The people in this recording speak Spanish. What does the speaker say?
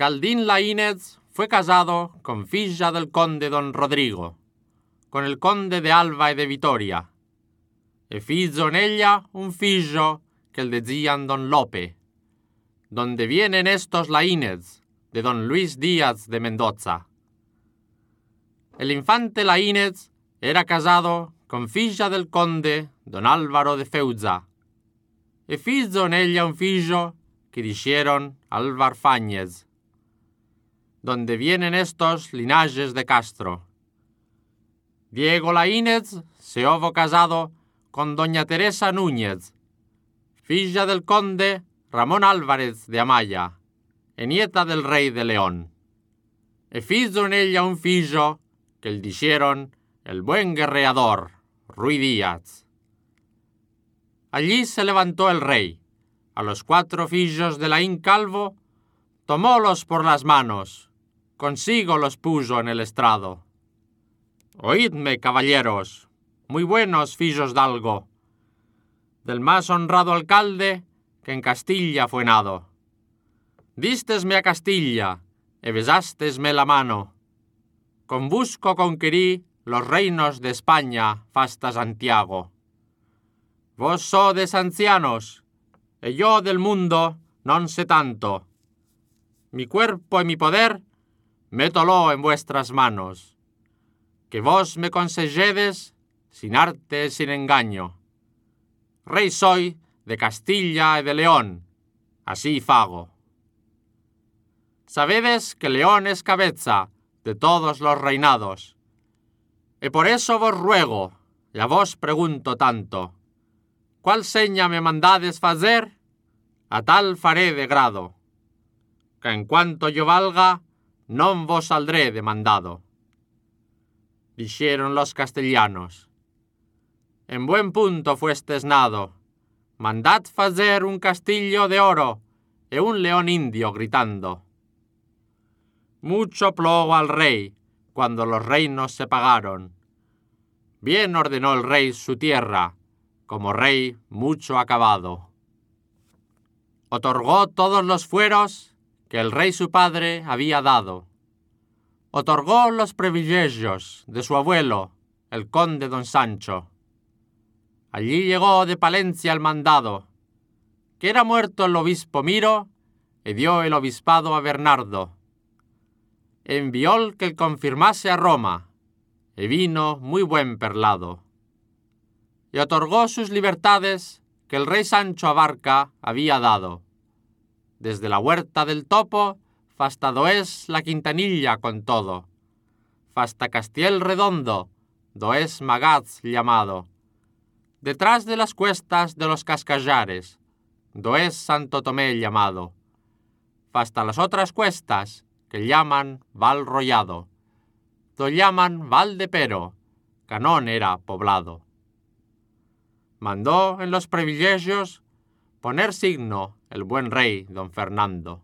Caldín Laínez fue casado con filla del conde don Rodrigo, con el conde de Alba y de Vitoria, e fizo en ella un fillo que le decían don Lope, donde vienen estos Laínez, de don Luis Díaz de Mendoza. El infante Laínez era casado con filla del conde don Álvaro de Feuza, e fizo en ella un fillo que dijeron Álvar Fáñez, donde vienen estos linajes de Castro. Diego Laínez se hubo casado con doña Teresa Núñez, filla del conde Ramón Álvarez de Amaya, e nieta del rey de León. E fizo en ella un fillo que le dijeron el buen guerreador, Ruy Díaz. Allí se levantó el rey, a los cuatro fillos de Laín Calvo, tomólos por las manos, consigo los puso en el estrado. Oídme, caballeros, muy buenos fillos d'algo, del más honrado alcalde que en Castilla fue nado. Dístesme a Castilla, e besástesme la mano. Con busco conquerí los reinos de España fasta Santiago. Vos sodes ancianos, e yo del mundo non sé tanto. Mi cuerpo y mi poder en vuestras manos. Que vos me conselledes sin arte sin engaño. Rey soy de Castilla y de León, así fago. Sabedes que León es cabeza de todos los reinados, y por eso vos ruego, y a vos pregunto tanto, ¿cuál seña me mandades fazer? A tal faré de grado, que en cuanto yo valga, non vos saldré demandado. Dijeron los castellanos. En buen punto fuestes nado, mandad fazer un castillo de oro e un león indio gritando. Mucho plogo al rey cuando los reinos se pagaron. Bien ordenó el rey su tierra, como rey mucho acabado. Otorgó todos los fueros que el rey su padre había dado. Otorgó los privilegios de su abuelo, el conde don Sancho. Allí llegó de Palencia el mandado, que era muerto el obispo Miro, y dio el obispado a Bernardo. Envió que confirmase a Roma, y vino muy buen perlado. Y otorgó sus libertades que el rey Sancho Abarca había dado. Desde la huerta del topo, fasta does la quintanilla con todo. Fasta Castiel redondo, does Magaz llamado detrás de las cuestas de los cascallares, do es Santo Tomé llamado, hasta las otras cuestas que llaman Val Rollado, do llaman Val de Pero, Canón era poblado. Mandó en los privilegios poner signo el buen rey don Fernando.